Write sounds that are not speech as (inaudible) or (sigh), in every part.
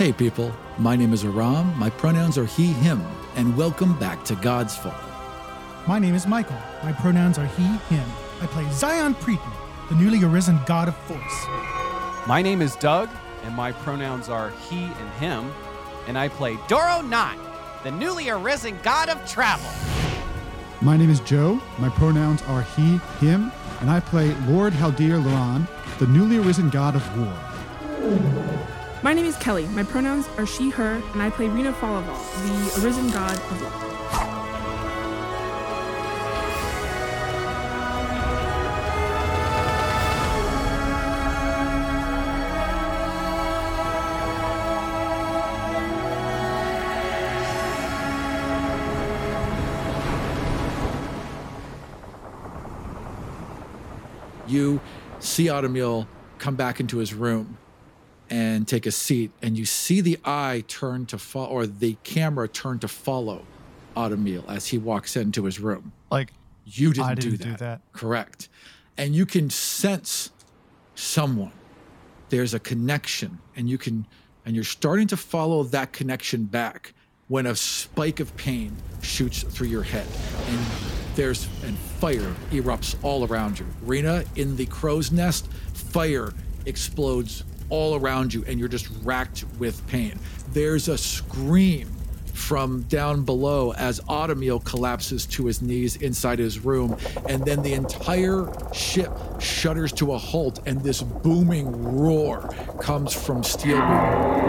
Hey people, my name is Aram, my pronouns are he, him, and welcome back to God's Fall. My name is Michael. My pronouns are he, him. I play Zion Preeton, the newly arisen god of force. My name is Doug, and my pronouns are he and him, and I play Doro Knot, the newly arisen god of travel. My name is Joe. My pronouns are he, him, and I play Lord Haldir Laran, the newly arisen god of war. My name is Kelly. My pronouns are she, her, and I play Rena Falaval, the arisen god of love. You see Automil come back into his room and take a seat, and you see the eye turn to follow, or the camera turn to follow Automil as he walks into his room. Like You didn't, didn't that. do that. Correct. And you can sense someone. There's a connection, and you can, and you're starting to follow that connection back when a spike of pain shoots through your head, and there's and fire erupts all around you. Rena, in the crow's nest, fire explodes all around you, and you're just racked with pain. There's a scream from down below as Automil collapses to his knees inside his room, and then the entire ship shudders to a halt, and this booming roar comes from Steelbeard.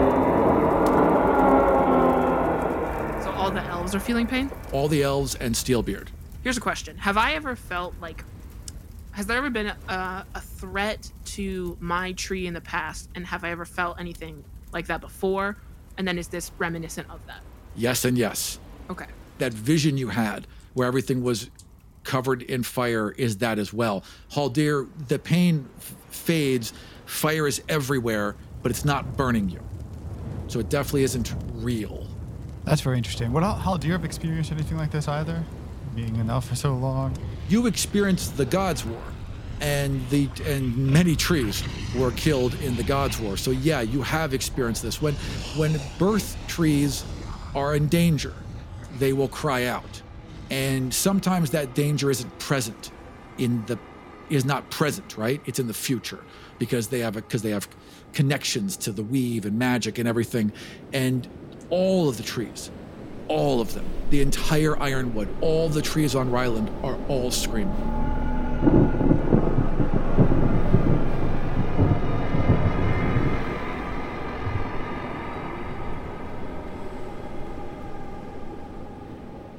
So all the elves are feeling pain? All the elves and Steelbeard. Here's a question Have I ever felt like. Has there ever been a, a threat to my tree in the past? And have I ever felt anything like that before? And then is this reminiscent of that? Yes and yes. Okay. That vision you had where everything was covered in fire is that as well. Haldir, the pain f- fades, fire is everywhere, but it's not burning you. So it definitely isn't real. That's very interesting. What how do you have experienced anything like this either? Being enough for so long. You experienced the gods war and the and many trees were killed in the gods war. So yeah you have experienced this. When when birth trees are in danger they will cry out. And sometimes that danger isn't present in the is not present right? It's in the future because they have because they have connections to the weave and magic and everything. And all of the trees all of them, the entire ironwood, all the trees on Ryland are all screaming.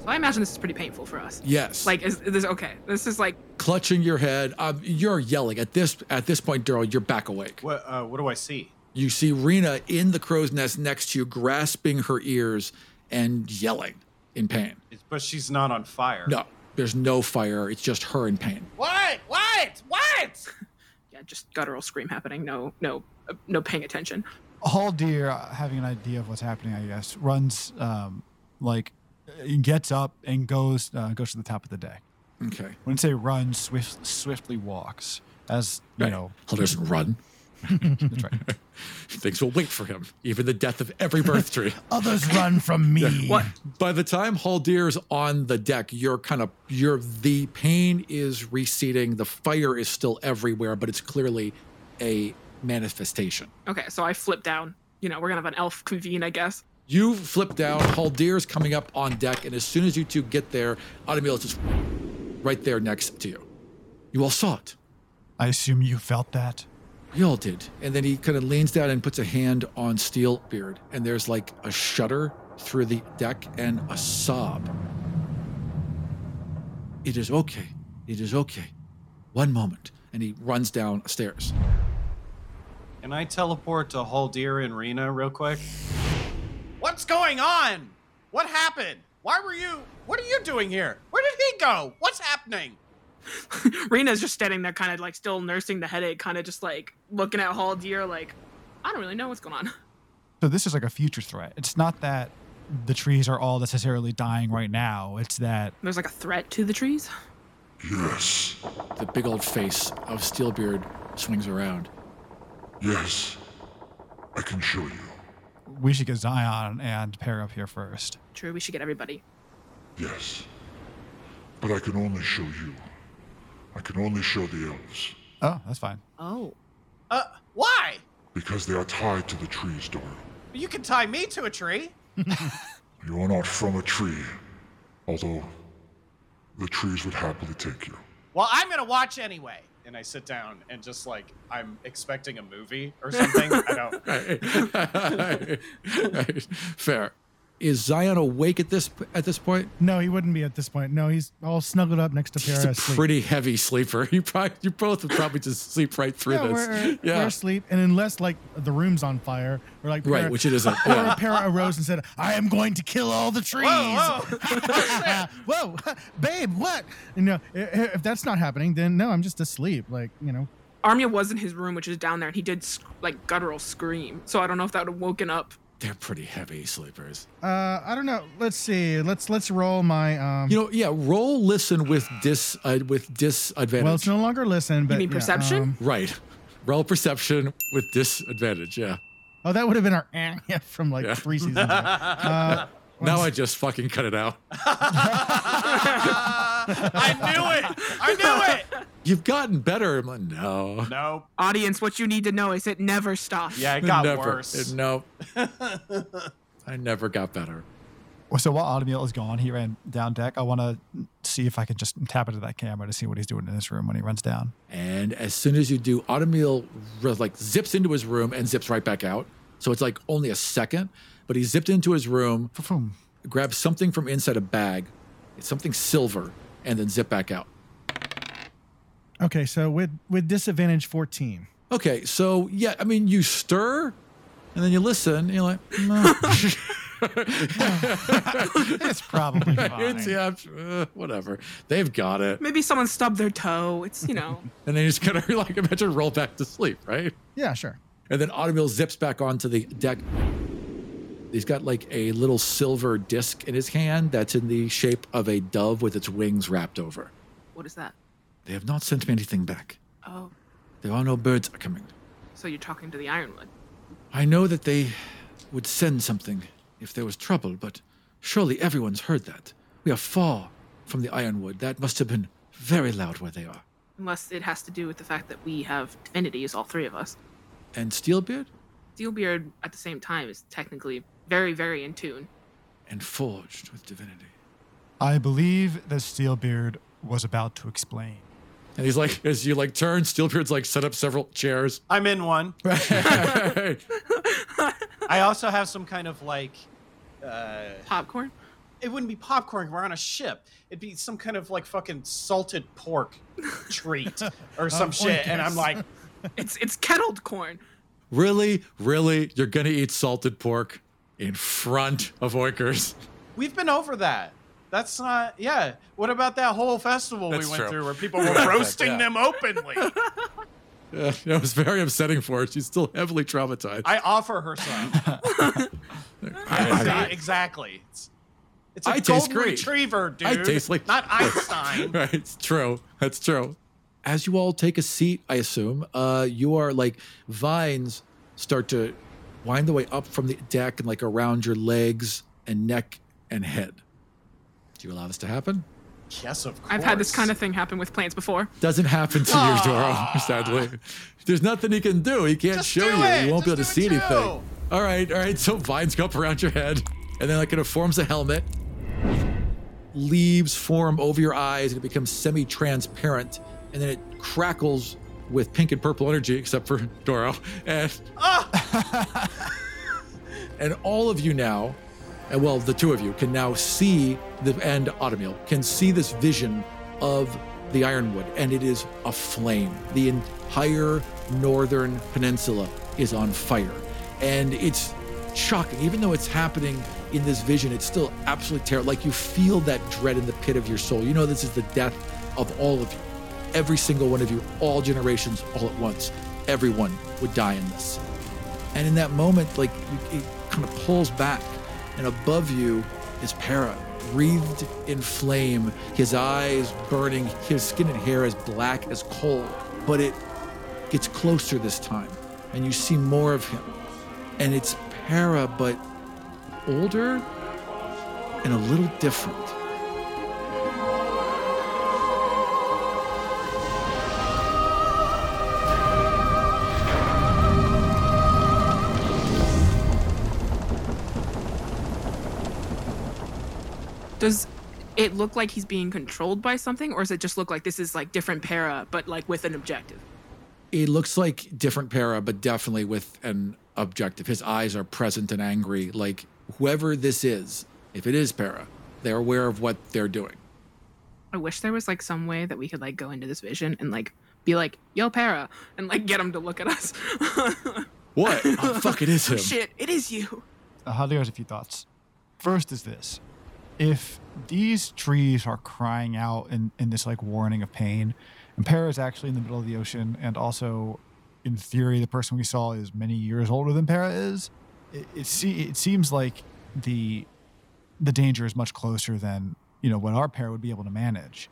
So I imagine this is pretty painful for us. Yes, Like, is, is this okay? This is like. clutching your head. Uh, you're yelling at this at this point, Daryl. You're back awake. What uh, what do I see? You see Rena in the crow's nest next to you, grasping her ears and yelling in pain. But she's not on fire. No, there's no fire. It's just her in pain. What? What? What? (laughs) Yeah, just guttural scream happening. No, no, uh, no paying attention. Haldir, uh, having an idea of what's happening, I guess, runs um, like he gets up and goes uh, goes to the top of the deck. Okay. When I say runs, swift, swiftly walks as you Right. know. He'll just run. That's right. (laughs) Things will wait for him, even the death of every birth tree. (laughs) Others run from me. What? By the time Haldir's on the deck, you're kind of you're the pain is receding, the fire is still everywhere, but it's clearly a manifestation. Okay, so I flip down. You know, we're gonna have an elf convene, I guess. You flip down, Haldir's coming up on deck, and as soon as you two get there, Automil is just right there next to you. You all saw it. I assume you felt that. You all did. And then he kind of leans down and puts a hand on Steelbeard, and there's like a shudder through the deck and a sob. It is okay. It is okay. One moment. And he runs downstairs. Can I teleport to Haldir and Rena real quick? What's going on? What happened? Why were you? What are you doing here? Where did he go? What's happening? (laughs) Rena's just standing there, kind of like still nursing the headache, kind of just like looking at Haldir, like, I don't really know what's going on. So this is like a future threat. It's not that the trees are all necessarily dying right now. It's that There's like a threat to the trees. Yes, The big old face of Steelbeard swings around. yes. I can show you. we should get Zion and Para up here first. True, we should get everybody. Yes. But I can only show you. I can only show the elves. Oh, that's fine. Oh. Uh, why? Because they are tied to the trees, Doro. You can tie me to a tree. (laughs) You are not from a tree. Although, the trees would happily take you. Well, I'm gonna watch anyway. And I sit down and just like I'm expecting a movie or something. I don't. (laughs) (laughs) Fair. Is Zion awake at this at this point? No, he wouldn't be at this point. No, he's all snuggled up next to He's Para a asleep. pretty heavy sleeper. (laughs) You probably you both would probably just sleep right through yeah, this. we're, yeah. we're asleep, and unless like the room's on fire, or like Right, which it isn't. Or Yeah. Para arose and said, "I am going to kill all the trees." Whoa, (laughs) (laughs) Whoa, babe, what? You know, i- i- if that's not happening, then no, I'm just asleep. Like you know, Armia was in his room, which is down there, and he did like guttural scream. So I don't know if that would have woken up. They're pretty heavy sleepers. uh, I don't know. Let's see. Let's let's roll my um. You know, yeah. Roll listen with dis uh, with disadvantage. well, it's no longer listen, but mean yeah, perception? um, right. Roll perception with disadvantage. Yeah. oh, that would have been our eh, (laughs) yeah, from like Yeah. three seasons ago. (laughs) Uh, Now I just fucking cut it out. (laughs) I knew it. I knew it. You've gotten better. I'm like, no. Nope. Audience, what you need to know is it never stops. Yeah, it got never. worse. It- no. (laughs) I never got better. So while Automobile is gone, he ran down deck. I want to see if I can just tap into that camera to see what he's doing in his room when he runs down. And as soon as you do, Automil r- like zips into his room and zips right back out. So it's like only a second, but he zipped into his room, Fa-foom. grabbed something from inside a bag, it's something silver, and then zip back out. Okay, so with with disadvantage fourteen. Okay, so yeah, I mean, you stir, and then you listen. And you're like, no. (laughs) It's probably (laughs) fine. it's yeah, uh, whatever. They've got it. Maybe someone stubbed their toe. It's you know. (laughs) And then you just kind of like imagine roll back to sleep, right? Yeah, sure. And then Automobile zips back onto the deck. He's got like a little silver disc in his hand that's in the shape of a dove with its wings wrapped over. what is that? They have not sent me anything back. Oh, There are no birds coming. so you're talking to the Ironwood. I know that they would send something if there was trouble, but surely everyone's heard that. We are far from the Ironwood. That must have been very loud where they are. Unless it has to do with the fact that we have divinities, all three of us. And Steelbeard Steelbeard, at the same time, is technically very, very in tune. and forged with divinity. I believe that Steelbeard was about to explain. And he's like, as you like turn, Steelbeard's like set up several chairs. I'm in one. Right. (laughs) I also have some kind of like. Uh, Popcorn? it wouldn't be popcorn. We're on a ship. It'd be some kind of like fucking salted pork (laughs) treat or some shit. And I'm like, It's it's kettled corn. really, really, you're gonna eat salted pork in front of Oikers? we've been over that. That's not. Yeah. What about that whole festival That's we went true. through where people (laughs) were roasting Yeah. them openly? (laughs) Yeah, it was very upsetting for her. She's still heavily traumatized. I offer her some. (laughs) Yeah, exactly. It's, it's a I taste golden great. retriever, dude. I taste like- not Einstein. right, it's true. That's true. As you all take a seat, I assume, uh, you are like vines start to wind the way up from the deck and like around your legs and neck and head. Do you allow this to happen? yes, of course. I've had this kind of thing happen with plants before. Doesn't happen to you, Doro, (laughs) sadly. There's nothing he can do. He can't Just show do you. it. You won't be able to Just see do it anything. All right, all right. So vines go up around your head, and then like it forms a helmet. Leaves form over your eyes, and it becomes semi-transparent, and then it crackles with pink and purple energy, except for Doro. And ah! (laughs) and all of you now, and well, the two of you can now see the and Automil can see this vision of the Ironwood, and it is aflame. The entire northern peninsula is on fire, and it's shocking. Even though it's happening in this vision, it's still absolutely terrible. Like you feel that dread in the pit of your soul. You know this is the death of all of you, every single one of you, all generations, all at once. Everyone would die in this. And in that moment, like it, it kind of pulls back, and above you is Para, wreathed in flame, his eyes burning, his skin and hair as black as coal. But it gets closer this time, and you see more of him. And it's Para, but older and a little different. Does it look like he's being controlled by something, or does it just look like this is like different para, but like with an objective? It looks like different para, but definitely with an objective. His eyes are present and angry. Like whoever this is, if it is para, they're aware of what they're doing. I wish there was like some way that we could like go into this vision and like be like, "Yo, para," and like get him to look at us. (laughs) What? oh, fuck! It is him. Shit, it is you. Uh, Haldir has a few thoughts. First is this: if these trees are crying out in, in this like warning of pain, and Para is actually in the middle of the ocean, and also, in theory, the person we saw is many years older than Para is. It it, se- it seems like the the danger is much closer than you know what our Para would be able to manage.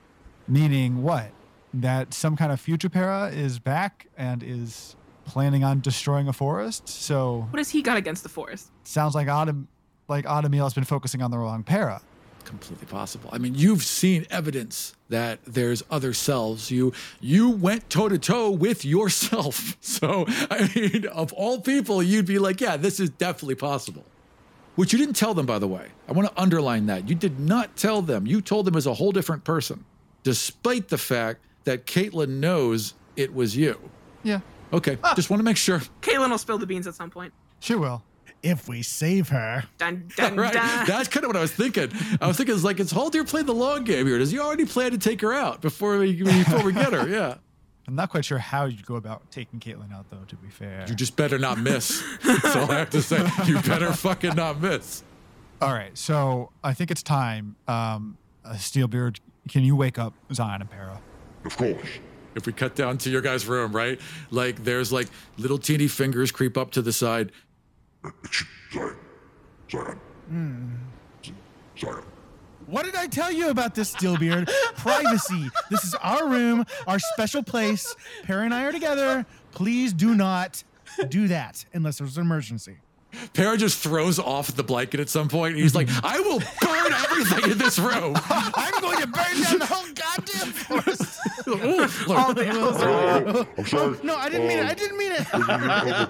Meaning what? That some kind of future Para is back and is planning on destroying a forest. So What has he got against the forest? sounds like Adam, like Autumn has been focusing on the wrong para. Completely possible. I mean, you've seen evidence that there's other selves. You you went toe to toe with yourself. (laughs) So I mean, of all people, you'd be like, yeah, this is definitely possible. Which you didn't tell them, by the way. I want to underline that. You did not tell them. You told them as a whole different person, despite the fact that Caitlin knows it was you. Yeah. Okay, ah. just want to make sure. Caitlin will spill the beans at some point. She will. If we save her. Dun (laughs) dun Right, dun. that's kind of what I was thinking. I was thinking, it's like, is Haldir playing the long game here? Does he already plan to take her out before we before we get her? (laughs) Yeah. I'm not quite sure how you'd go about taking Caitlyn out, though. To be fair. You just better not miss. That's all I have to say. You better fucking not miss. All right. So I think it's time. Um, uh, Steelbeard, can you wake up Zion and Para? Of course. If we cut down to your guy's room, right? Like there's like little teeny fingers creep up to the side. Shh, Zion. Zion. Z- Zion. What did I tell you about this, Steelbeard? Privacy. This is our room, our special place. Perry and I are together. Please do not do that unless there's an emergency. Para just throws off the blanket at some point. And he's like, I will burn everything in this room. (laughs) I'm going to burn down the whole goddamn forest. All the Oh, I'm sorry. No, I didn't mean it. I didn't mean it. Uh, uh,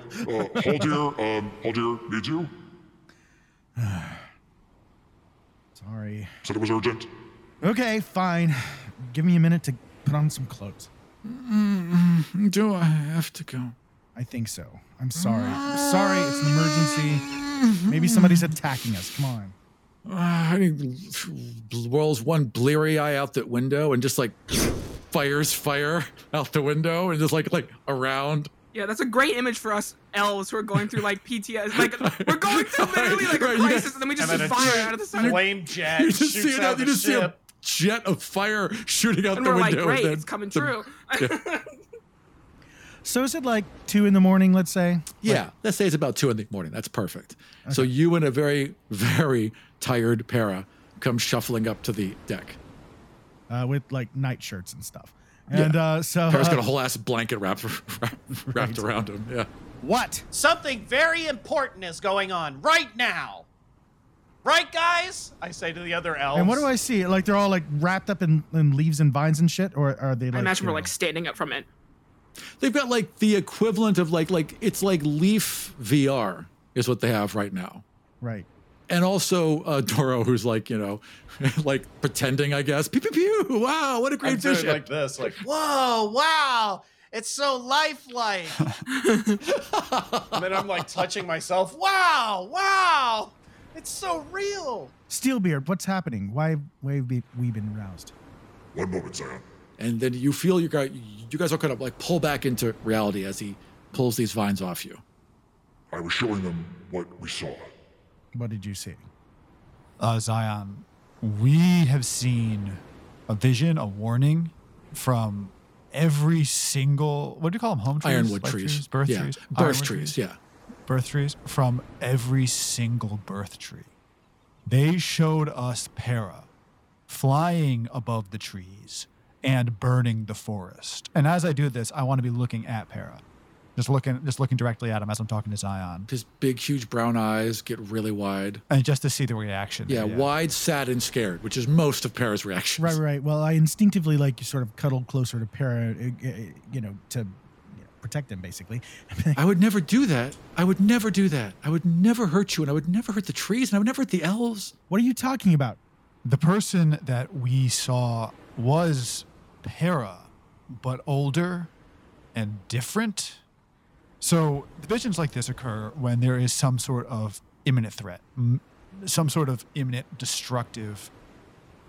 Haldir, um, Haldir needs you. (sighs) Sorry. Said it was urgent. Okay, fine. Give me a minute to put on some clothes. Do I have to go? I think so. I'm sorry. I'm sorry, it's an emergency. Maybe somebody's attacking us. Come on. Uh, he rolls one bleary eye out that window and just like fires fire out the window and just like like around. Yeah, that's a great image for us elves who are going through like PTS. Like (laughs) we're going through literally like Right, a crisis, guys- and then we just And see fire out of the side. flame jet You just see it out out, you the just see a jet of fire shooting out And the we're like, window. great, and it's coming the- true. (laughs) So is it like two in the morning, let's say? Yeah, let's say it's about two in the morning. That's perfect. So you and a very, very tired para come shuffling up to the deck. Uh, with like night shirts and stuff. And uh, so. Para's got uh, a whole ass blanket wrapped, (laughs) wrapped around him. Yeah. what? Something very important is going on right now. Right, guys? I say to the other elves. And what do I see? Like they're all like wrapped up in, in leaves and vines and shit? Or are they like. I imagine we're know- like standing up from it. They've got like the equivalent of like like it's like Leaf VR is what they have right now. Right. And also uh, (laughs) Doro, who's like you know, (laughs) like pretending, I guess. Pew pew pew! Wow, what a great I'm vision! like this, like, (laughs) whoa, wow, it's so lifelike. and then I'm like touching myself. Wow, wow, it's so real. Steelbeard, what's happening? Why, why have we we been roused? One moment, Zion. and then you feel you guys you guys are kind of like pull back into reality as he pulls these vines off you. I was showing them what we saw. What did you see? Uh, Zion, we have seen a vision, a warning from every single. What do you call them? Home trees, Ironwood life trees, birth yeah. trees, birth Ironwood trees, yeah. birth trees from every single birth tree. They showed us Para flying above the trees and burning the forest. And as I do this, I want to be looking at Para. Just looking just looking directly at him as I'm talking to Zion, His big, huge brown eyes get really wide. and just to see the reaction. Yeah, wide, sad, and scared, which is most of Para's reactions. Right, right. Well, I instinctively like you sort of cuddle closer to Para, uh, uh, you know, to protect him, basically. (laughs) I would never do that. I would never do that. I would never hurt you, and I would never hurt the trees, and I would never hurt the elves. what are you talking about? The person that we saw was Para, but older and different. So visions like this occur when there is some sort of imminent threat, some sort of imminent destructive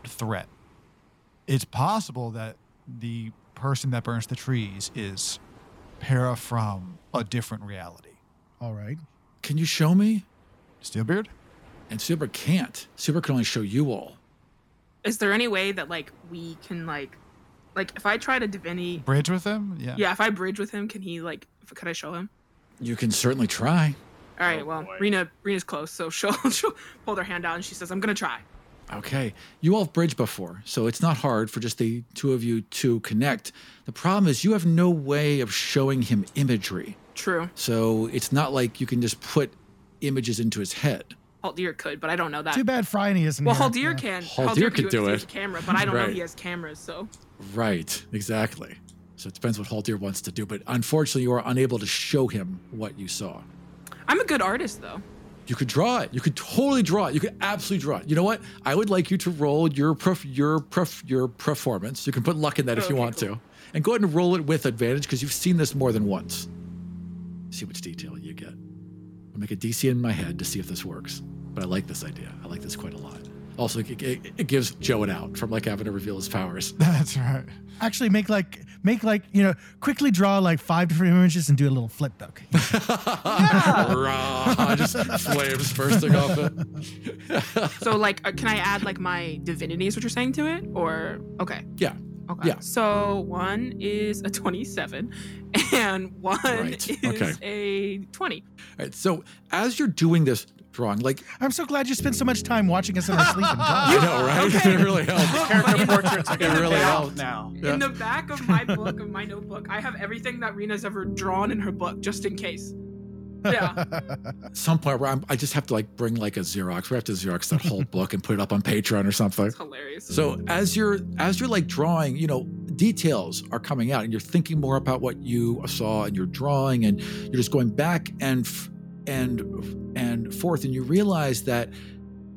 threat. It's possible that the person that burns the trees is Para from a different reality. All right. Can you show me? Steelbeard? And Super can't. Super can only show you all. Is there any way that like we can like, like if I try to divinity, Bridge with him? Yeah. yeah, if I bridge with him, can he like, if, could I show him? You can certainly try. All right, well, oh, Rena, Rena's close, so (laughs) she'll she'll hold her hand out and she says, "I'm gonna try." Okay. You all have bridged before, so it's not hard for just the two of you to connect. The problem is you have no way of showing him imagery. True. So it's not like you can just put images into his head. Haldir could, but I don't know that. Too bad Phryne isn't Well, here. Haldir Yeah. can. Haldir could do because it. has a camera, but I don't know Right. he has cameras, so Right, exactly. So it depends what Haldir wants to do, but unfortunately, you are unable to show him what you saw. I'm a good artist though. You could draw it. You could totally draw it. You could absolutely draw it. You know what? I would like you to roll your prof- your prof- your performance. You can put luck in that if you Okay, want cool. to, and go ahead and roll it with advantage because you've seen this more than once. See which detail you get. I'll make a DC in my head to see if this works. But I like this idea. I like this quite a lot. Also, it, it, it gives Joe an out from like having to reveal his powers. (laughs) That's right. Actually, make like make like you know quickly draw like five different images and do a little flip book. (laughs) Rah, just flames bursting off it. So like, uh, can I add like my divinity? Is what you're saying to it, or okay? Yeah. Okay. Yeah. So one is a 27, and one Right, is okay. a 20. All right. So as you're doing this drawing, like I'm so glad you spent so much time watching us in our sleep and (laughs) I drawing. know, right? Okay. (laughs) it really helps. Character portraits are It gonna really pay helped. now. Yeah. In the back of my book, of my notebook, I have everything that Rena's ever drawn in her book, just in case. Yeah. (laughs) Some point where I'm, I just have to like bring like a Xerox. We have to Xerox that whole book and put it up on Patreon or something. It's hilarious. So as you're as you're like drawing, you know, details are coming out, and you're thinking more about what you saw, and you're drawing, and you're just going back and f- and and forth, and you realize that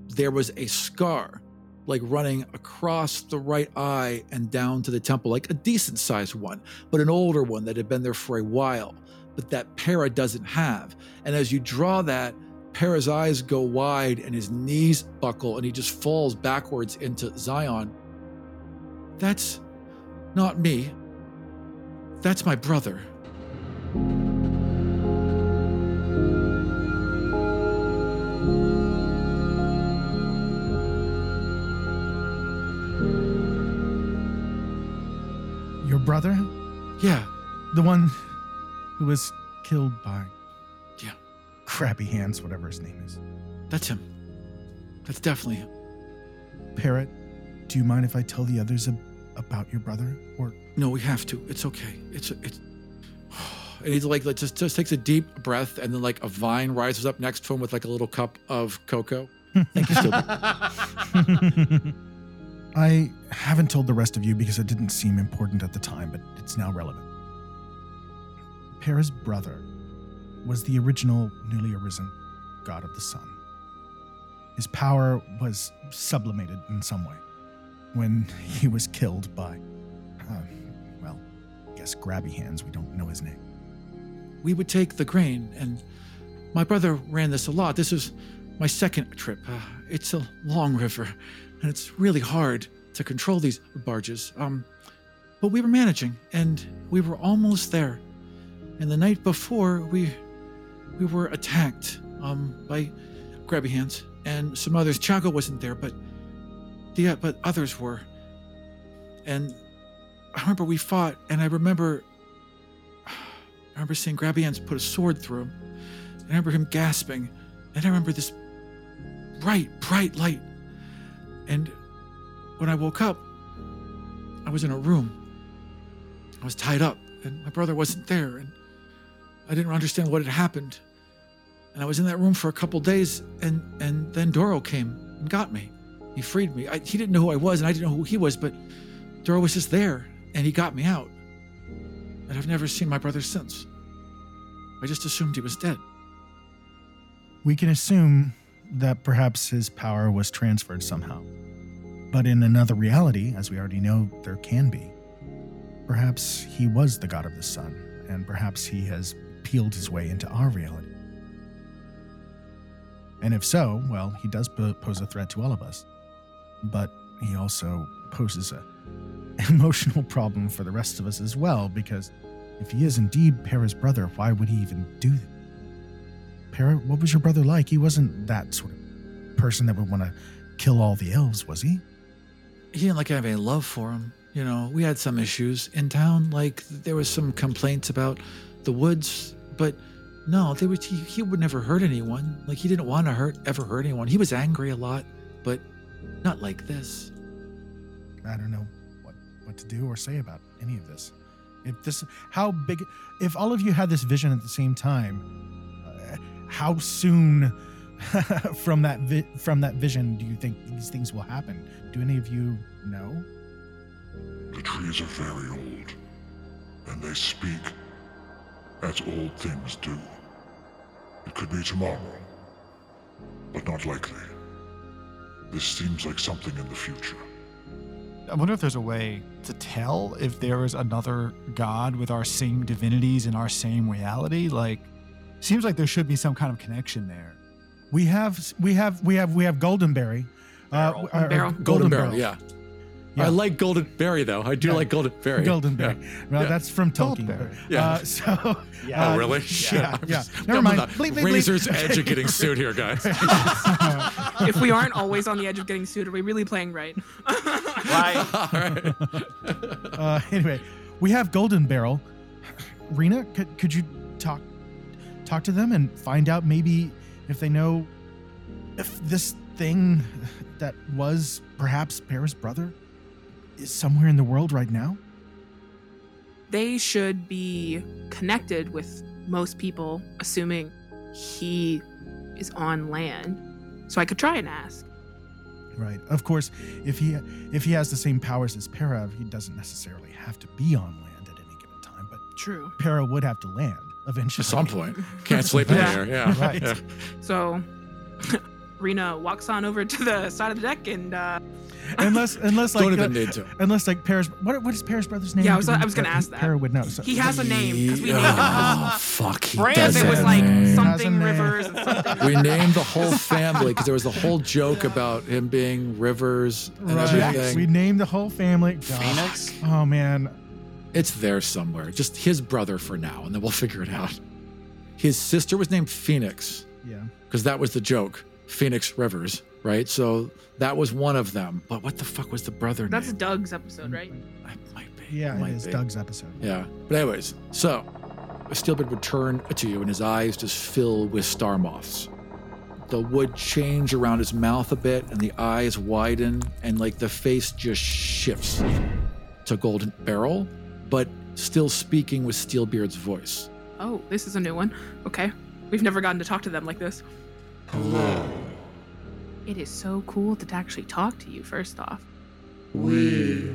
there was a scar, like running across the right eye and down to the temple, like a decent sized one, but an older one that had been there for a while, but that Para doesn't have. And as you draw that, Para's eyes go wide and his knees buckle and he just falls backwards into Zion. That's not me. That's my brother. Brother, Yeah, the one who was killed by Yeah. Crappy Hands, whatever his name is. that's him. That's definitely him. Parrot, do you mind if I tell the others ab- about your brother? Or No, we have to. It's okay. It's it's. (sighs) And he's like, like, just just takes a deep breath, and then like a vine rises up next to him with like a little cup of cocoa. (laughs) Thank you, Stupid. (laughs) I haven't told the rest of you because it didn't seem important at the time, but it's now relevant. Para's brother was the original newly arisen god of the sun. His power was sublimated in some way when he was killed by, uh, well, I guess grabby hands. We don't know his name. we would take the grain, and my brother ran this a lot. This was my second trip. Uh, it's a long river, and it's really hard to control these barges. Um, but we were managing, and we were almost there. And the night before, we we were attacked um, by grabby hands and some others. Chago wasn't there, but the but others were. And I remember we fought, and I remember I remember seeing Grabby Hands put a sword through him. I remember him gasping. And I remember this bright, bright light. And when I woke up, I was in a room. I was tied up, and my brother wasn't there. And I didn't understand what had happened. And I was in that room for a couple days, and and then Doro came and got me. He freed me. I, he didn't know who I was, and I didn't know who he was, but Doro was just there, and he got me out. And I've never seen my brother since. I just assumed he was dead. We can assume that perhaps his power was transferred somehow. But in another reality, as we already know there can be, perhaps he was the god of the sun, and perhaps he has peeled his way into our reality. And if so, well, he does pose a threat to all of us. But he also poses a (laughs) emotional problem for the rest of us as well, because if he is indeed Para's brother, why would he even do that? Para, what was your brother like? He wasn't that sort of person that would want to kill all the elves, was he? He didn't like have any love for him. You know, we had some issues in town. Like there was some complaints about the woods, but no, they would. He, he would never hurt anyone. Like he didn't want to hurt ever hurt anyone. He was angry a lot, but not like this. I don't know what what to do or say about any of this. If this, how big, if all of you had this vision at the same time, how soon (laughs) from that vi- from that vision do you think these things will happen? Do any of you know? The trees are very old, and they speak as old things do. It could be tomorrow, but not likely. This seems like something in the future. I wonder if there's a way to tell if there is another god with our same divinities in our same reality. Like, seems like there should be some kind of connection there. We have we have we have we have Goldenberry. Barrel. uh, Barrel. Golden, Barrel, yeah. Yeah. I like Golden Berry though. I do Yeah. like Golden Berry. Goldenberry. Well, Yeah. that's from Tolkien. Goldberry. Yeah. Uh, so (laughs) Yeah. Oh, uh, really? Shit. yeah, yeah. Never mind. on the Bleep, bleep, bleep. razor's edge of getting sued here, guys. (laughs) (laughs) if we aren't always on the edge of getting sued, are we really playing right? Right. All right. uh, anyway, we have Golden Barrel. Rena, could, could you talk talk to them and find out maybe if they know if this thing that was perhaps Para's brother is somewhere in the world right now? they should be connected with most people, assuming he is on land. So I could try and ask. Right. Of course, if he if he has the same powers as Para, he doesn't necessarily have to be on land at any given time, but True. Para would have to land eventually. At some point. Can't (laughs) sleep in Yeah. here. Yeah. Right. Yeah. So (laughs) Rena walks on over to the side of the deck and uh, unless unless like Don't even uh, need to. unless like Para's what what is Para's brother's name? Yeah, I was- I was gonna ask that. Paris would know. So, he has a name because we named Oh, fuck. He Brandon does it was have like name. something Has a name. rivers something. We named the whole family because there was a whole joke about him being Rivers and right. everything. We named the whole family. God. Phoenix? Oh man. It's there somewhere. Just his brother for now, and then we'll (laughs) figure it out. His sister was named Phoenix Yeah. because that was the joke. Phoenix Rivers, right? So that was one of them. But what the fuck was the brother That's name? Doug's episode, right? That might be. Yeah, might it is be. Doug's episode. Yeah. But anyways, so Steelbeard would turn to you, and his eyes just fill with star moths. The wood change around his mouth a bit, and the eyes widen, and like the face just shifts to Golden Barrel, but still speaking with Steelbeard's voice. Oh, this is a new one. Okay. We've never gotten to talk to them like this. Hello. It is so cool to actually talk to you, first off. We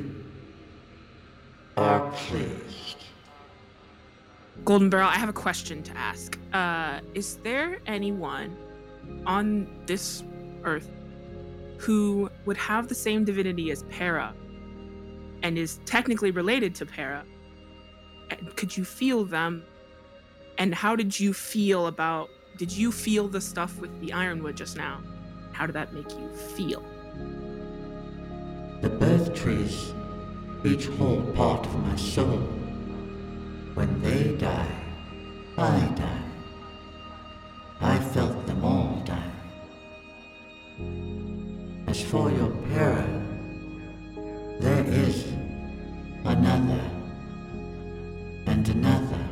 are pleased. Golden Barrel, I have a question to ask. Uh, is there anyone on this earth who would have the same divinity as Para and is technically related to Para? Could you feel them? And how did you feel about? Did you feel the stuff with the ironwood just now? How did that make you feel? The birth trees each hold part of my soul. When they die, I die. I felt them all die. As for your para, there is another and another,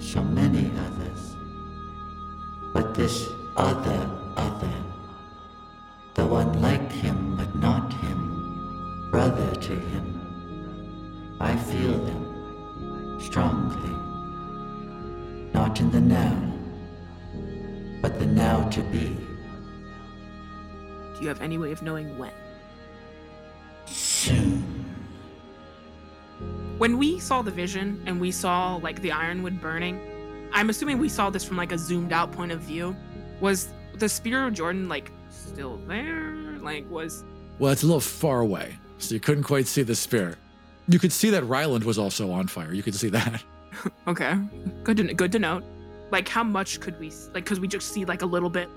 so many others. But this other other, the one like him but not him, brother to him, I feel them strongly. Not in the now, but the now to be. Do you have any way of knowing when? When we saw the vision and we saw like the ironwood burning, I'm assuming we saw this from like a zoomed out point of view. Was the spear of Jordan like still there? Like was Well, it's a little far away, so you couldn't quite see the spear. You could see that Ryland was also on fire. You could see that. (laughs) okay. Good to good to note. Like how much could we like cuz we just see like a little bit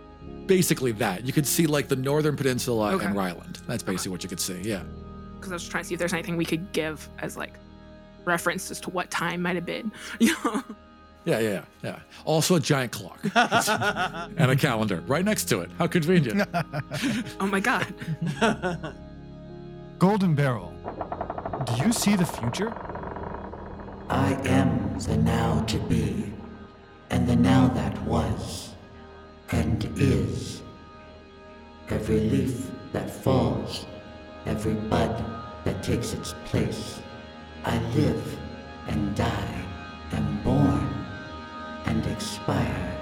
Basically, that. You could see like the northern peninsula Okay. and Ryland. That's basically what you could see. Yeah. cuz I was trying to see if there's anything we could give as like reference as to what time might have been. (laughs) You know. Yeah, yeah, yeah, yeah. Also a giant clock (laughs) and a calendar right next to it. How convenient. (laughs) Oh my god. Golden Barrel, do you see the future? I am the now to be, and the now that was, and is. Every leaf that falls, every bud that takes its place. I live and die, am born and expire,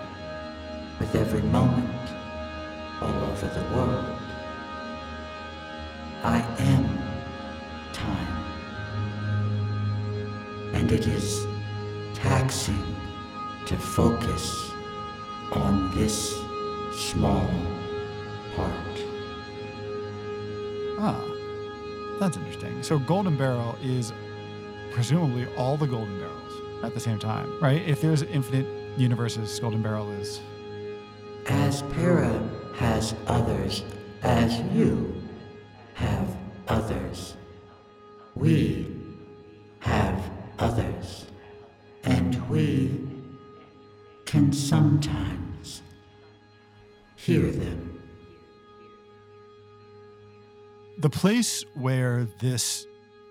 with every moment, all over the world. I am time and it is taxing to focus on this small part. Ah, that's interesting. So Golden Barrel is presumably all the Golden Barrels at the same time, right? If there's infinite universes, Golden Barrel is. As Para has others, as you have others, we have others, and we can sometimes hear them. The place where this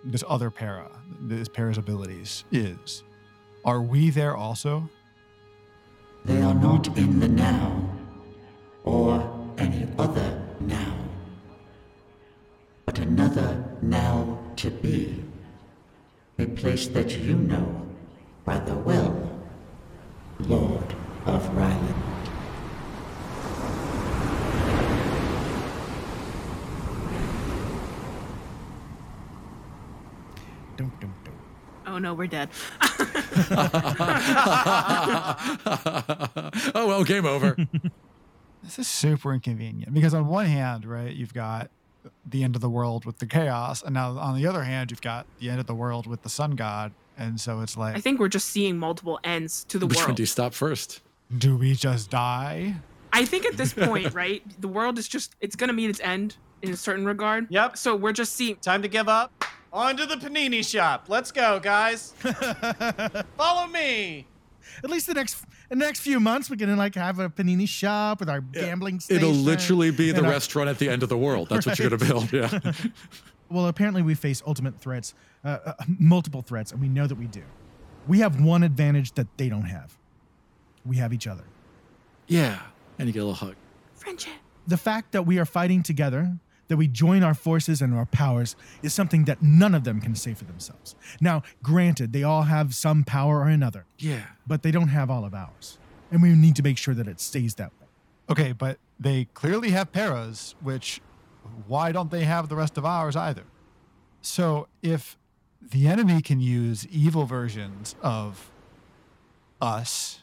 this other para, this para's abilities is, are we there also? They are not in the now, or any other now, but another now to be. A place that you know rather well, Lord of Ryland. Dum, dum, dum. Oh no, we're dead. (laughs) oh well, game over. (laughs) This is super inconvenient because on one hand, right, you've got the end of the world with the chaos, and now on the other hand, you've got the end of the world with the sun god, and so it's like, I think we're just seeing multiple ends to the world. Which one do you stop first? do we just die? I think at this point, (laughs) right, the world is just it's gonna meet its end in a certain regard. Yep. So we're just seeing Time to give up. On to the panini shop. Let's go, guys. (laughs) Follow me. At least the next the next few months, we can like have a panini shop with our gambling station. It'll literally be the our- restaurant at the end of the world. That's what you're gonna (laughs) build. Yeah. (laughs) Well, apparently we face ultimate threats, uh, uh, multiple threats, and we know that we do. We have one advantage that they don't have. We have each other. Yeah. And you get a little hug. friendship. The fact that we are fighting together, that we join our forces and our powers, is something that none of them can say for themselves. Now, granted, they all have some power or another, Yeah. but they don't have all of ours. And we need to make sure that it stays that way. Okay, but they clearly have paras, which why don't they have the rest of ours either? So if the enemy can use evil versions of us,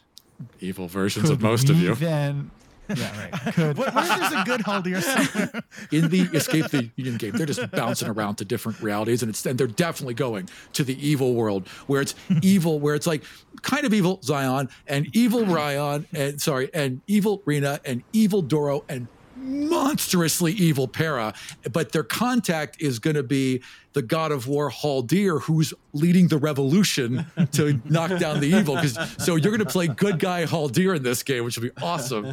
Evil versions of most of you. Then, yeah, right. (laughs) Could What, what if there's a good Haldir (laughs) somewhere? in the Escape the Union game, they're just bouncing around to different realities, and it's and they're definitely going to the evil world where it's (laughs) evil, where it's like kind of evil Zion and evil Ryan and sorry and evil Rena and evil Doro and monstrously evil Para, but their contact is going to be the god of war Haldir, who's leading the revolution (laughs) to knock down the evil. Because so you're going to play good guy Haldir in this game, which will be awesome. (laughs)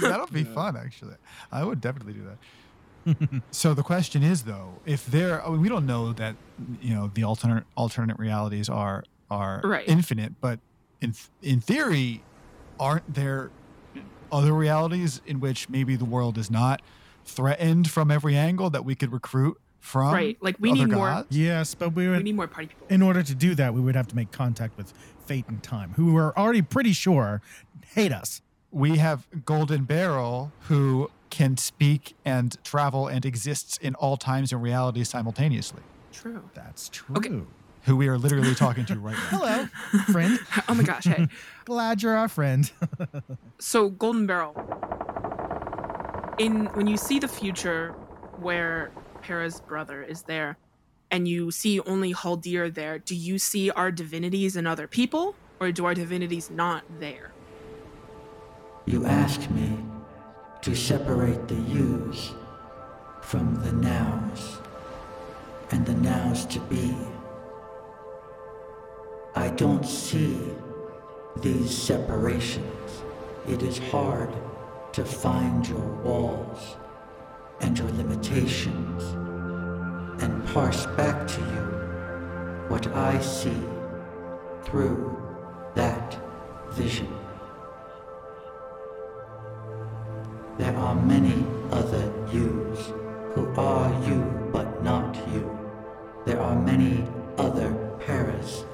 that'll be (laughs) fun, actually. I would definitely do that. so the question is, though, if there, I mean, we don't know that you know the alternate alternate realities are are Right. infinite, but in in theory, aren't there other realities in which maybe the world is not threatened from every angle that we could recruit from Right, like, we other need more- Yes, but we We need more party people. In order to do that, we would have to make contact with fate and time, who are already pretty sure hate us. We have Golden Barrel, who can speak and travel and exists in all times and realities simultaneously. True. That's true. Okay. Who we are literally talking to right now. Hello, friend. (laughs) Oh my gosh. Hey. (laughs) Glad you're our friend. (laughs) so Golden Barrel. In when you see the future where Para's brother is there and you see only Haldir there, do you see our divinities and other people? Or do our divinities not there? You ask me to separate the yous from the nows and the nows to be. I don't see these separations. It is hard to find your walls and your limitations and parse back to you what I see through that vision. There are many other yous who are you but not you. There are many other paras,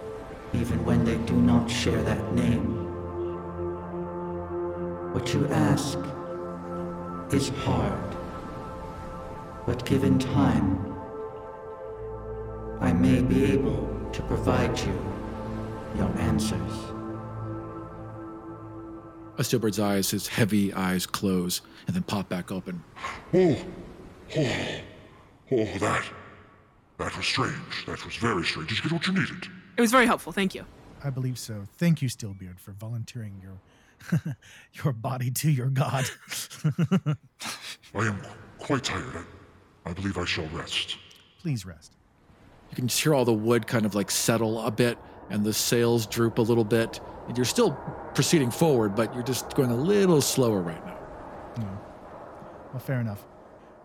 even when they do not share that name. What you ask is hard, but given time, I may be able to provide you your answers. Astilbert's eyes, his heavy eyes close and then pop back open. Oh, oh, oh, that. That was strange. That was very strange. Did you get what you needed? It was very helpful, thank you. I believe so. Thank you, Steelbeard, for volunteering your (laughs) your body to your god. (laughs) I am quite tired. I, I believe I shall rest. Please rest. You can just hear all the wood kind of like settle a bit and the sails droop a little bit. And you're still proceeding forward, but you're just going a little slower right now. Well, fair enough.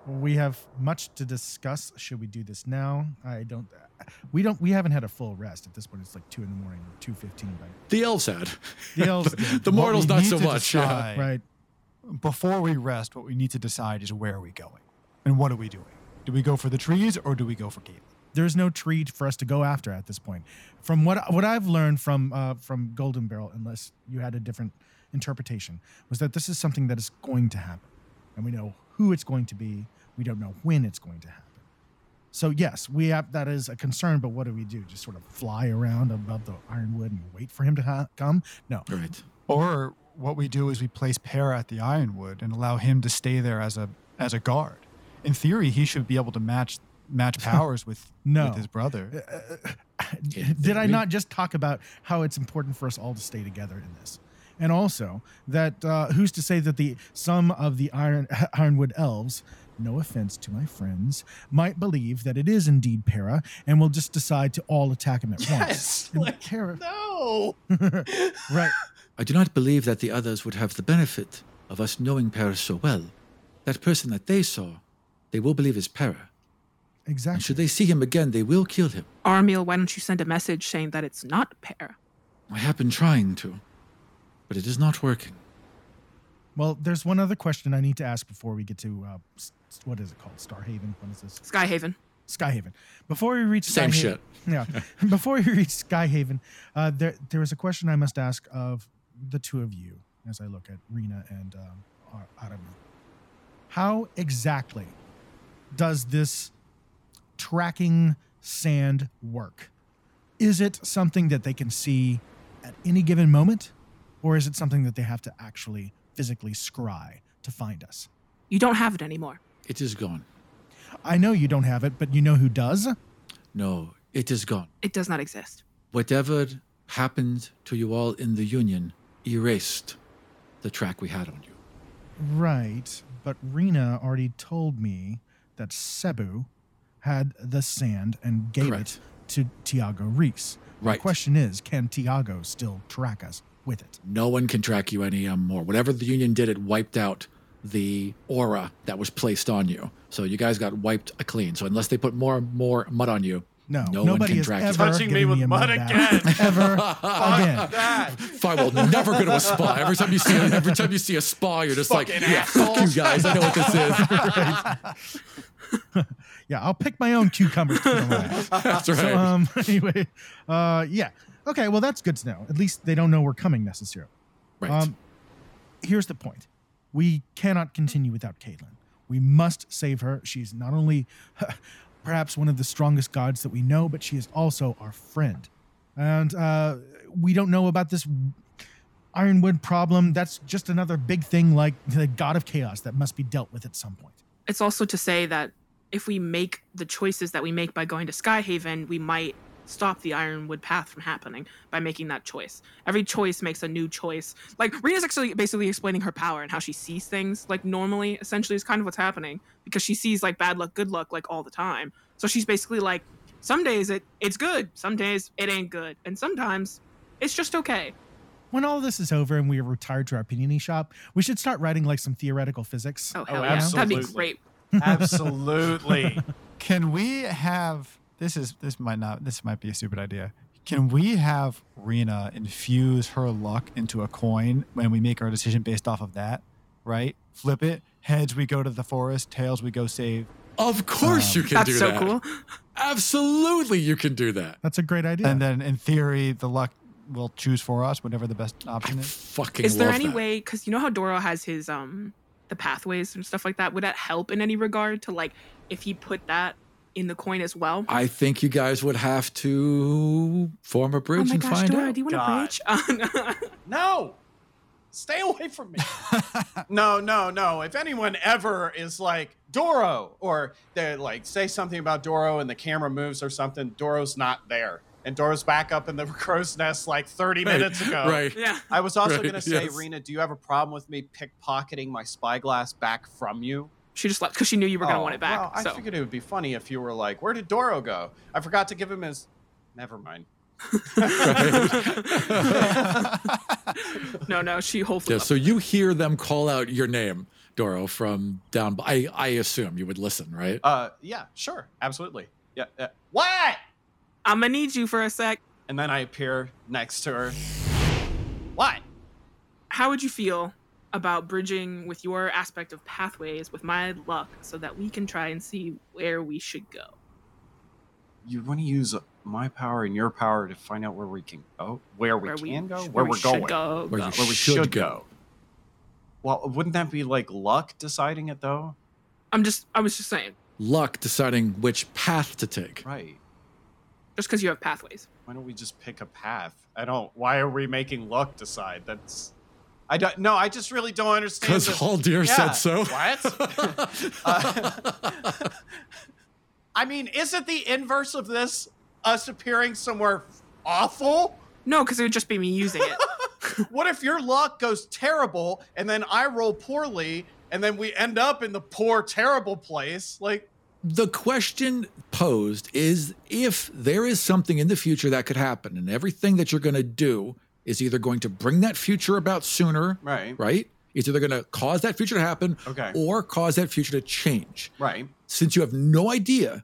We have much to discuss. Should we do this now? I don't. We don't. We haven't had a full rest at this point. It's like two in the morning, two fifteen. Right? The elves had. The elves. (laughs) the What mortals not so to much. yeah. right. Before we rest, what we need to decide is where are we going? And what are we doing? Do we go for the trees or do we go for Galen? There's no tree for us to go after at this point. From what what I've learned from uh, from Golden Barrel, unless you had a different interpretation, was that this is something that is going to happen, and we know who it's going to be. We don't know when it's going to happen. So yes, we have that is a concern. But what do we do? Just sort of fly around above the ironwood and wait for him to ha- come? No. Right. Or what we do is we place Para at the Ironwood and allow him to stay there as a as a guard. In theory, he should be able to match match (laughs) powers with, No. with his brother. Uh, uh, uh, did I not just talk about how it's important for us all to stay together in this? And also that uh, who's to say that the some of the iron (laughs) ironwood elves, no offense to my friends, might believe that it is indeed Para, and will just decide to all attack him at once. Yes, And like- Para- No. (laughs) right? I do not believe that the others would have the benefit of us knowing Paris so well. That person that they saw, they will believe is Para. Exactly. And Exactly. should they see him again, they will kill him. Armiel, why don't you send a message saying that it's not Para? I have been trying to, but it is not working. Well, there's one other question I need to ask before we get to uh, s- what is it called? Starhaven. What is this? Skyhaven. Skyhaven. Before we reach Same Skyhaven, shit. (laughs) Yeah. (laughs) Before we reach Skyhaven, uh, there there is a question I must ask of the two of you as I look at Rena and um, Ar- Arabi. How exactly does this tracking sand work? Is it something that they can see at any given moment, or is it something that they have to actually physically scry to find us? You don't have it anymore. It is gone. I know you don't have it, but you know who does? No, it is gone. It does not exist. Whatever happened to you all in the Union erased the track we had on you. Right, but Rena already told me that Cebu had the sand and gave Correct. it to Tiago Reese. Right. The question is, can Tiago still track us with it? No one can track you any um, more. Whatever the Union did, it wiped out the aura that was placed on you. So you guys got wiped clean. So unless they put more more mud on you, No, No one nobody can has drag you. ever Touching me with a mud mud again. bath. ever (laughs) again. That. Fine, well, never go to a spa. Every time you see every time you see a spa, you're just like, yeah, fuck you guys. I know what this is. (laughs) (laughs) Yeah, I'll pick my own cucumbers for the last. That's right. So, um, anyway, uh, yeah. Okay, well, that's good to know. At least they don't know we're coming necessarily. right. Um, here's the point we cannot continue without Caitlin. We must save her. She's not only (laughs) perhaps one of the strongest gods that we know, but she is also our friend. And uh, we don't know about this Ironwood problem. That's just another big thing like the god of chaos that must be dealt with at some point. It's also to say that if we make the choices that we make by going to Skyhaven, we might stop the Ironwood path from happening by making that choice. Every choice makes a new choice. Like Rena's actually basically explaining her power and how she sees things like normally, essentially is kind of what's happening because she sees like bad luck, good luck like all the time. So she's basically like some days it it's good, some days it ain't good, and sometimes it's just okay. When all this is over and we are retired to our panini shop, we should start writing like some theoretical physics. Oh, oh hell Oh, yeah. That'd be great. (laughs) Absolutely. Can we have this is this might not this might be a stupid idea. Can we have Rena infuse her luck into a coin when we make our decision based off of that? Right? Flip it. Heads we go to the forest, tails we go save. of course you can That's do so that. cool. Absolutely, you can do that. That's a great idea. And then in theory the luck will choose for us whatever the best I option is. fucking Is there any that. way because you know how Doro has his um the pathways and stuff like that? Would that help in any regard to like if he put that in the coin as well? I think you guys would have to form a oh bridge my and gosh, find Doro, out. do you want God. a bridge? (laughs) Oh, no. Stay away from me. (laughs) no, no, no. If anyone ever is like Doro, or they like say something about Doro and the camera moves or something, Doro's not there. And Doro's back up in the (laughs) crow's nest like 30 Right, minutes ago. Right. yeah. I was also Right, going to say, yes. Rena, do you have a problem with me pickpocketing my spyglass back from you? She just left because she knew you were gonna Oh, want it back. Well, I so figured it would be funny if you were like, "Where did Doro go? I forgot to give him his." Never mind. (laughs) no, no, she hopefully Yeah, so you hear them call out your name, Doro, from down. I I assume you would listen, right? Uh, yeah, sure, absolutely. Yeah. yeah. What? I'm gonna need you for a sec. And then I appear next to her. What? How would you feel about bridging with your aspect of pathways with my luck so that we can try and see where we should go? You want to use my power and your power to find out where we can go, where we where can go, sh- where, we we're should going, Go, Where go. you where we should should go. go. Well, wouldn't that be like luck deciding it though? I'm just I was just saying, Luck deciding which path to take. Right. just because you have pathways. Why don't we just pick a path? I don't. Why are we making luck decide? That's. I don't. No, I just really don't understand. Because Hall Haldir Yeah. said so. (laughs) What? (laughs) Uh, (laughs) I mean, isn't the inverse of this us appearing somewhere awful? No, because it would just be me using it. What if your luck goes terrible and then I roll poorly and then we end up in the poor, terrible place? Like, the question posed is if there is something in the future that could happen and everything that you're going to do is either going to bring that future about sooner right, right it's either going to cause that future to happen Okay. or cause that future to change right. since you have no idea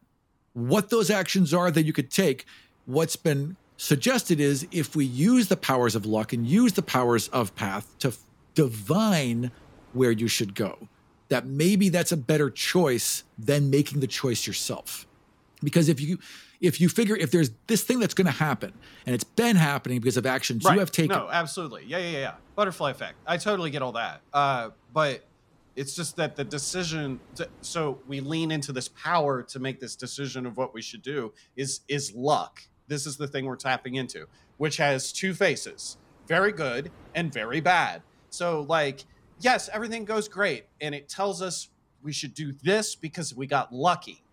what those actions are that you could take what's been suggested is if we use the powers of luck and use the powers of path to divine where you should go that maybe that's a better choice than making the choice yourself because if you if you figure if there's this thing that's going to happen and it's been happening because of actions right. you have taken No, absolutely. Yeah, yeah, yeah. Butterfly effect. I totally get all that. Uh, but it's just that the decision. To, so we lean into this power to make this decision of what we should do. Is is luck? This is the thing we're tapping into, which has two faces: very good and very bad. So like, yes, everything goes great, and it tells us we should do this because we got lucky.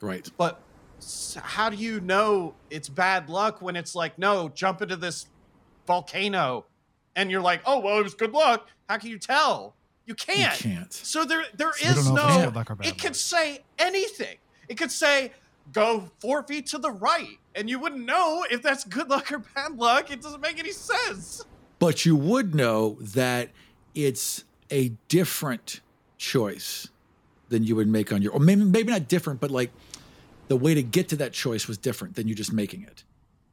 right But how do you know it's bad luck when it's like, no, jump into this volcano, and you're like, oh well, it was good luck. How can you tell? You can't. you can't So there, there So is don't know if it's no. good luck or bad It could say anything. It could say go four feet to the right, and you wouldn't know if that's good luck or bad luck. It doesn't make any sense. but you would know that it's a different choice than you would make on your or maybe maybe not different but like the way to get to that choice was different than you just making it.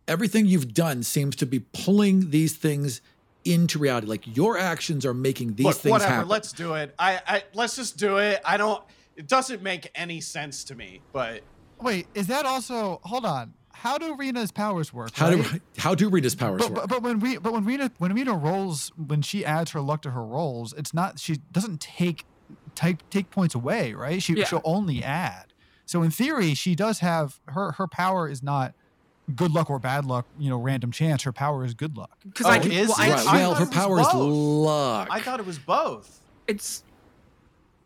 Everything you've done seems to be pulling these things into reality. Like your actions are making these Look, things whatever. happen. Let's do it. I, I let's just do it. I don't. It doesn't make any sense to me. But Wait, is that also? Hold on. How do Rena's powers work? how right? do (laughs) how do Rita's powers But, work? but, but when we but when Rena when Rena rolls when she adds her luck to her rolls, it's not she doesn't take take take points away, right? She Yeah. she'll only add. So in theory, she does have her her power is not good luck or bad luck, you know, random chance. Her power is good luck. Because Oh, I can, is well, it? I, right. I Well, thought her it was power is both. luck. I thought it was both. it's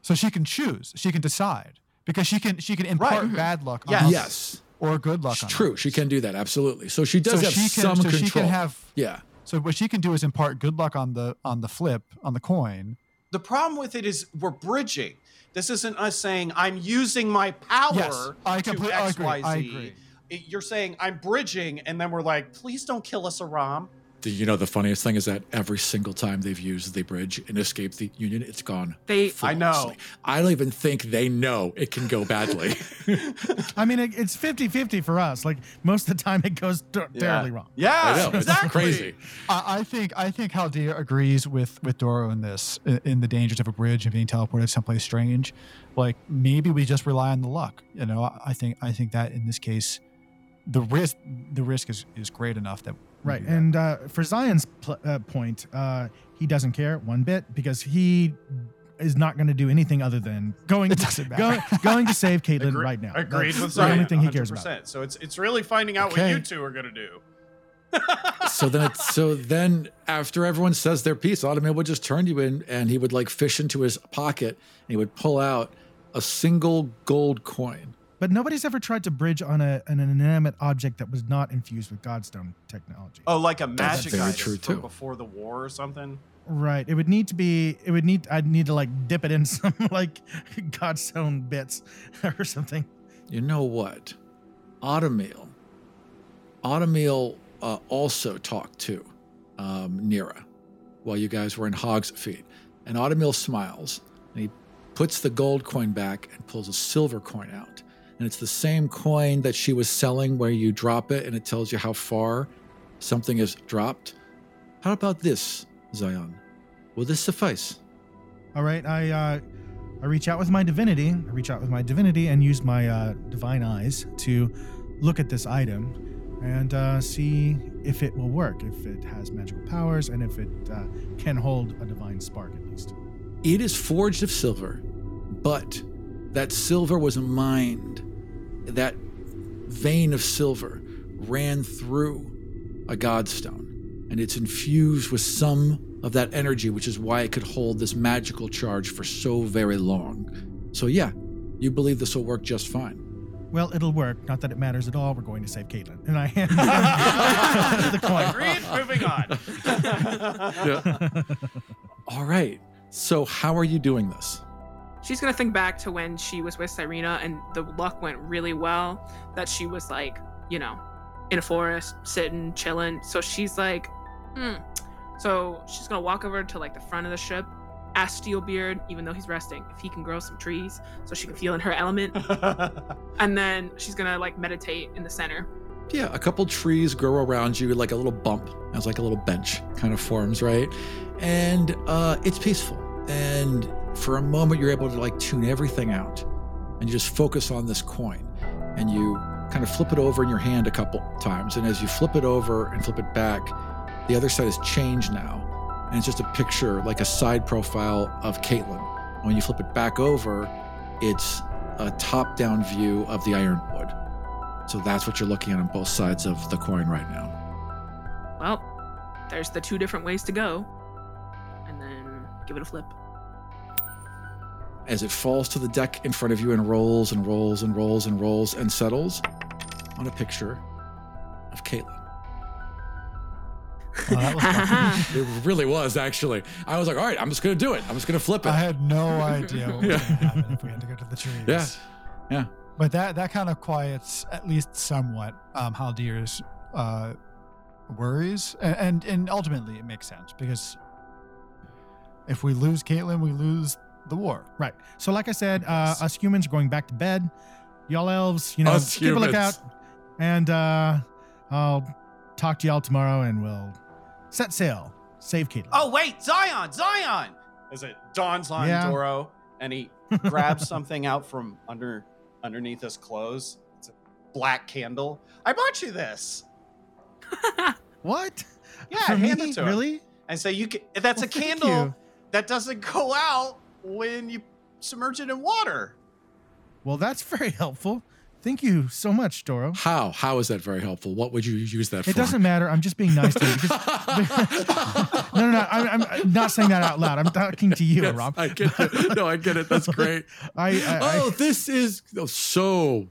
So she can choose. She can decide because she can she can impart Right. Mm-hmm. bad luck Yes. others yes, or good luck. it's on true. others. She can do that absolutely. So she does So have she can- some so control. she can have- yeah. So what she can do is impart good luck on the on the flip on the coin. The problem with it is we're bridging. This isn't us saying I'm using my power Yes, I to complete- I X, agree, Y, I Z. agree. You're saying I'm bridging, and then we're like, please don't kill us, Aram. Do you know the funniest thing is that every single time they've used the bridge and escaped the union, it's gone. They- I know. I don't even think they know it can go badly. (laughs) I mean, it, it's 50 50 for us. Like, most of the time, it goes ter- terribly wrong. Yeah, I know. exactly. It's crazy. I, I think I think Haldir agrees with with Doro in this in, in the dangers of a bridge and being teleported someplace strange. Like maybe we just rely on the luck. You know, I, I think I think that in this case, the risk the risk is is great enough that we Right. And uh, for Zion's pl- uh, point, uh, he doesn't care one bit because he is not going to do anything other than going, (laughs) It doesn't go- matter. going to save (laughs) Caitlyn Agree- right now. Agreed That's with the only Zion. thing he cares about. So it's it's really finding out Okay. what you two are gonna do. (laughs) so then it's so then after everyone says their piece, Automil would just turn you in and he would like fish into his pocket and he would pull out a single gold coin. But nobody's ever tried to bridge on a, an inanimate object that was not infused with Godstone technology. Oh, like a That's magic very item true, from too. before the war or something. Right. It would need to be. It would need. I'd need to like dip it in (laughs) some like Godstone bits (laughs) or something. You know what? Automil. Automil uh, also talked to um, Nira while you guys were in Hog's feet. And Automil smiles and he puts the gold coin back and pulls a silver coin out. And it's the same coin that she was selling where you drop it and it tells you how far something is dropped. How about this, Zion? Will this suffice? All right. I uh, I reach out with my divinity. I reach out with my divinity and use my uh, divine eyes to look at this item and uh, see if it will work, if it has magical powers, and if it uh, can hold a divine spark at least. It is forged of silver, but that silver was mined. That vein of silver ran through a godstone, and it's infused with some of that energy, which is why it could hold this magical charge for so very long. So, yeah, you believe this will work just fine. Well, it'll work. Not that it matters at all. We're going to save Caitlin, and I (laughs) hand the coin. Agreed. Moving on. (laughs) All right. So, how are you doing this? She's gonna think back to when she was with Cyrena and the luck went really well. That she was like, you know, in a forest, sitting, chilling. So she's like, hmm. So she's gonna walk over to like the front of the ship, ask Steelbeard, even though he's resting, if he can grow some trees so she can feel in her element. (laughs) and then she's gonna like meditate in the center. Yeah, a couple trees grow around you, like a little bump, as like a little bench kind of forms, right? And uh, it's peaceful. And for a moment, you're able to like tune everything out, and you just focus on this coin, and you kind of flip it over in your hand a couple times. And as you flip it over and flip it back, the other side has changed now, and it's just a picture, like a side profile of Caitlin. When you flip it back over, it's a top-down view of the Ironwood. So that's what you're looking at on both sides of the coin right now. Well, there's the two different ways to go. And then give it a flip. As it falls to the deck in front of you and rolls and rolls and rolls and rolls and settles on a picture of Caitlin. Oh, that was (laughs) fun. (laughs) It really was, actually. I was like, all right, I'm just going to do it. I'm just going to flip it. I had no idea what was Yeah. going to happen if we had to go to the trees. Yeah. Yeah. But that that kind of quiets at least somewhat um, Haldir's uh, worries, and, and and ultimately it makes sense because if we lose Caitlin, we lose the war. Right. So, like I said, uh, us humans are going back to bed. y'all elves, you know, Us keep a humans. lookout, and uh, I'll talk to y'all tomorrow, and we'll set sail, save Caitlin. Oh wait, Zion, Zion! As it dawns on Yeah. Doro, and he (laughs) grabs something out from under underneath his clothes. It's a black candle. I bought you this. (laughs) what? Yeah, For hand me? it to him. Really? And so you can. That's Well, a thank candle you. that doesn't go out when you submerge it in water. Well, that's very helpful. Thank you so much, Doro. How? How is that very helpful? What would you use that for? It doesn't matter. I'm just being nice to you. Because, (laughs) (laughs) no, no, no. I'm, I'm not saying that out loud. I'm talking to you, Yes, Rob. I get it. No, I get it. That's (laughs) great. I, I, oh, I this is so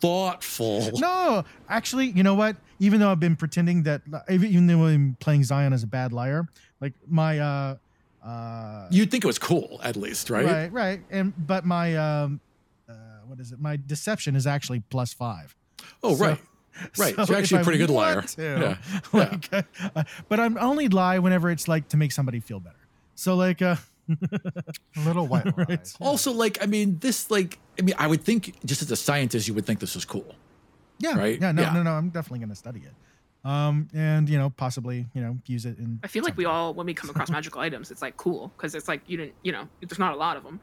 thoughtful. no, actually, you know what? Even though I've been pretending that, even though I'm playing Zion as a bad liar, like my, uh, uh, You'd think it was cool, at least, right? right, right, and but my, um, uh, what is it? My deception is actually plus five. Oh, So- right. (laughs) Right. so You're actually a pretty I good liar. want to, Yeah. (laughs) like, uh, but I'm only lie whenever it's like to make somebody feel better. So like, uh, (laughs) A little white Right. lies. Also, like, I mean, this, like, I mean, I would think, just as a scientist, you would think this was cool. yeah, Right? yeah, no, Yeah. no, no. I'm definitely going to study it. Um, and you know, possibly, you know, use it in. I feel like we all, when we come across magical items, it's like cool because it's like you didn't, you know, there's not a lot of them.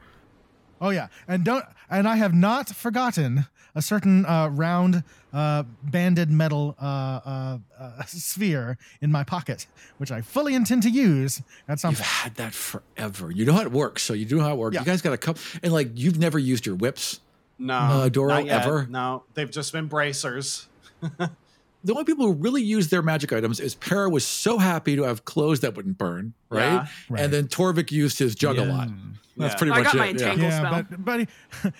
Oh yeah, and don't and I have not forgotten a certain uh, round uh, banded metal uh, uh, uh, sphere in my pocket, which I fully intend to use at some You've point. had that forever. You know how it works. So you do know how it works. Yeah. You guys got a couple, and like, you've never used your whips. No, Uh, Doro, ever? No, they've just been bracers. (laughs) The only people who really use their magic items is Para was so happy to have clothes that wouldn't burn, right? Yeah. Right. And then Torvik used his jug a lot. That's Yeah. pretty I much got it. my yeah. entangle- Yeah, spell. but but he,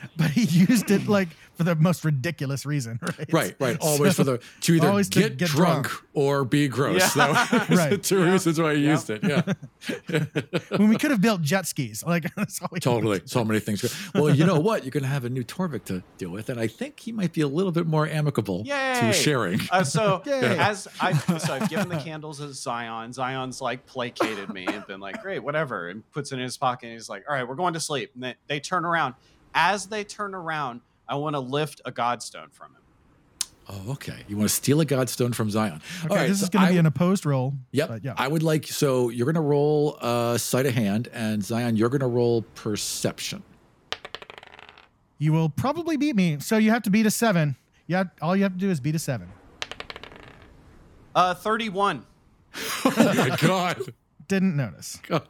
(laughs) but he used it like for the most ridiculous reason, (laughs) right? Right, right. (laughs) Always for the to either Always to get, get drunk, drunk. or be gross. Yeah. That was (laughs) Right. the two reasons why he Yeah. used it. Yeah. when we could have built jet skis, like that's all we totally. So many things. Well, you know what? You're going to have a new Torvik to deal with, and I think he might be a little bit more amicable Yay! to sharing. Uh, so Yay. as I so I've given the candles to Zion. Zion's like placated me and been like, great, whatever, and puts it in his pocket. And he's like, all right, we're going to sleep. And they, they turn around. As they turn around, I want to lift a godstone from him. Oh, okay. You want to steal a godstone from Zion? Okay, All right. this so is going to be an opposed roll. Yep. but yeah. I would like so you're going to roll uh, sleight of hand, and Zion, you're going to roll perception. you will probably beat me, so you have to beat a seven. Yeah, all you have to do is beat a seven. Uh, 31. (laughs) Oh my god. (laughs) Didn't notice. God.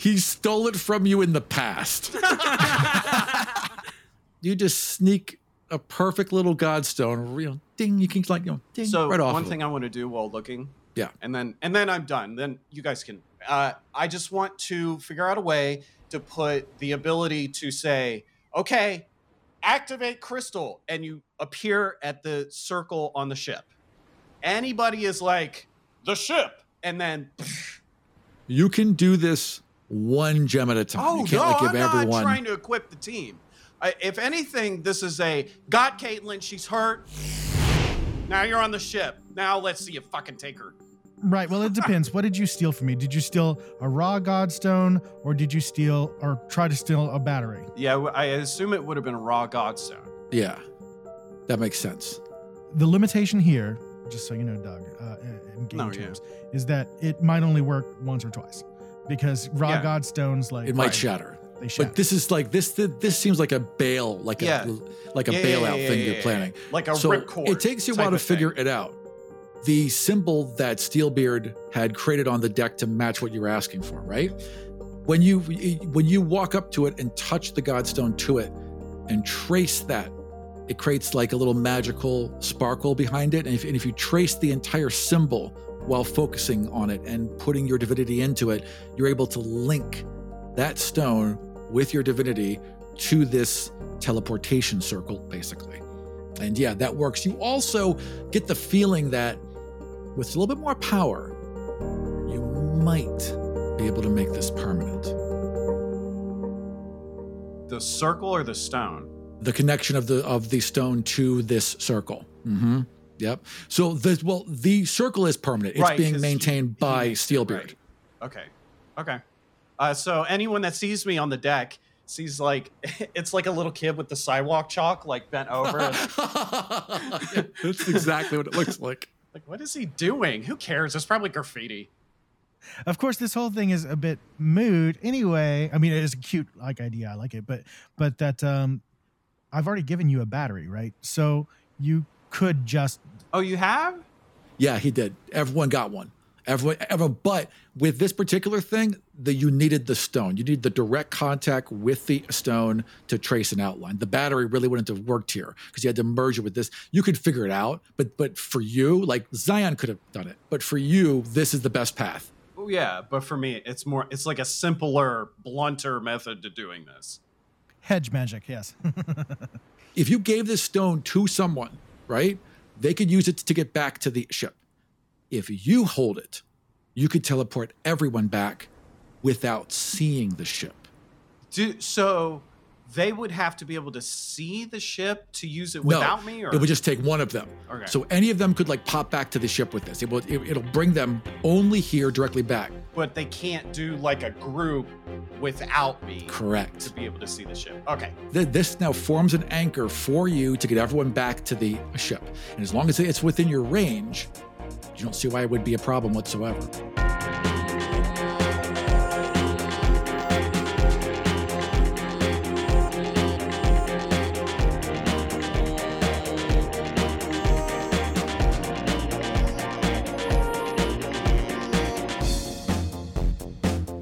He stole it from you in the past. (laughs) you just sneak a perfect little godstone, you know, ding, you can like, you know, ding, So right off. one thing it. I want to do while looking, Yeah. and then and then I'm done. Then you guys can. Uh, I just want to figure out a way to put the ability to say, okay, activate crystal, and you appear at the circle on the ship. Anybody is like the ship, and then You can do this one gem at a time. oh you can't no, like give I'm everyone. not trying to equip the team. I, if anything, this is a got Caitlyn, She's hurt. Now you're on the ship. Now let's see you fucking take her. Right. Well, it depends. what did you steal from me? Did you steal a raw godstone, or did you steal or try to steal a battery? Yeah, I assume it would have been a raw godstone. yeah. That makes sense. The limitation here, just so you know, Doug, uh, in game No, yeah. terms, is that it might only work once or twice because raw Yeah. godstones like It might Right. shatter. They. But this is like this. This, seems like a bail, like Yeah. a like a Yeah, bailout yeah, thing you're planning. yeah. Like a so ripcord. it takes you a while to thing. figure it out. The symbol that Steelbeard had created on the deck to match what you were asking for, right? When you when you walk up to it and touch the godstone to it and trace that, it creates like a little magical sparkle behind it. And if, and if you trace the entire symbol while focusing on it and putting your divinity into it, you're able to link that stone with your divinity to this teleportation circle, basically. And yeah, that works. You also get the feeling that with a little bit more power, you might be able to make this permanent. The circle or the stone? The connection of the of the stone to this circle. Mm-hmm. Yep. So the well, the circle is permanent. It's Right, being maintained by Steelbeard. right. Okay. Okay. Uh, so anyone that sees me on the deck sees like (laughs) it's like a little kid with the sidewalk chalk like bent over. (laughs) (laughs) That's exactly what it looks like. like, what is he doing? Who cares? It's probably graffiti. Of course, this whole thing is a bit mood anyway. I mean, it is a cute like idea. I like it, but but that um, I've already given you a battery, right? So you could just Oh, you have? Yeah, he did. Everyone got one. Everyone, everyone. But with this particular thing, the you needed the stone. You need the direct contact with the stone to trace an outline. The battery really wouldn't have worked here because you had to merge it with this. You could figure it out, but but for you, like Zion could have done it. But for you, this is the best path. Oh yeah, but for me, it's more. It's like a simpler, blunter method to doing this. hedge magic. Yes. (laughs) If you gave this stone to someone, right, they could use it to get back to the ship. If you hold it, you could teleport everyone back without seeing the ship. Do so. They would have to be able to see the ship to use it No, without me, or it would just take one of them. Okay. So any of them could like pop back to the ship with this. It will. It, it'll bring them only here directly back. but they can't do like a group without me correct to be able to see the ship. Okay. Th- This now forms an anchor for you to get everyone back to the ship, and as long as it's within your range, you don't see why it would be a problem whatsoever.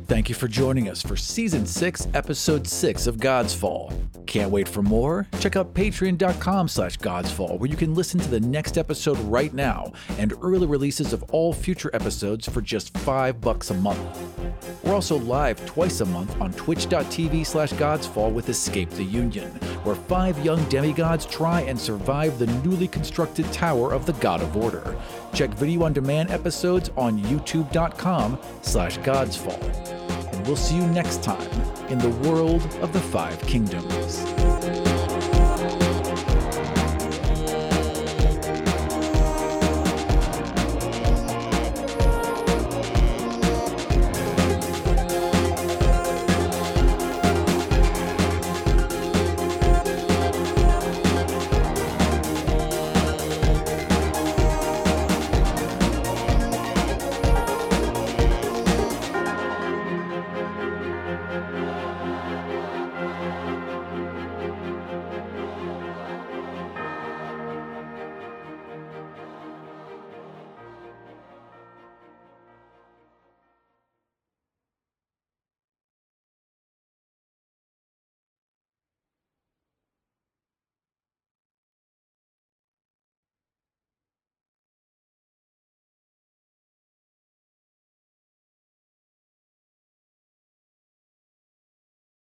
Thank you for joining us for season 6, episode 6 of God's Fall. Can't wait for more? Check out patreon.com slash God's Fall, where you can listen to the next episode right now and early releases of all future episodes for just 5 bucks a month. We're also live twice a month on twitch.tv slash God's Fall with Escape the Union, where five young demigods try and survive the newly constructed tower of the God of Order. Check video on demand episodes on youtube.com slash God's Fall. And we'll see you next time in the world of the Five Kingdoms.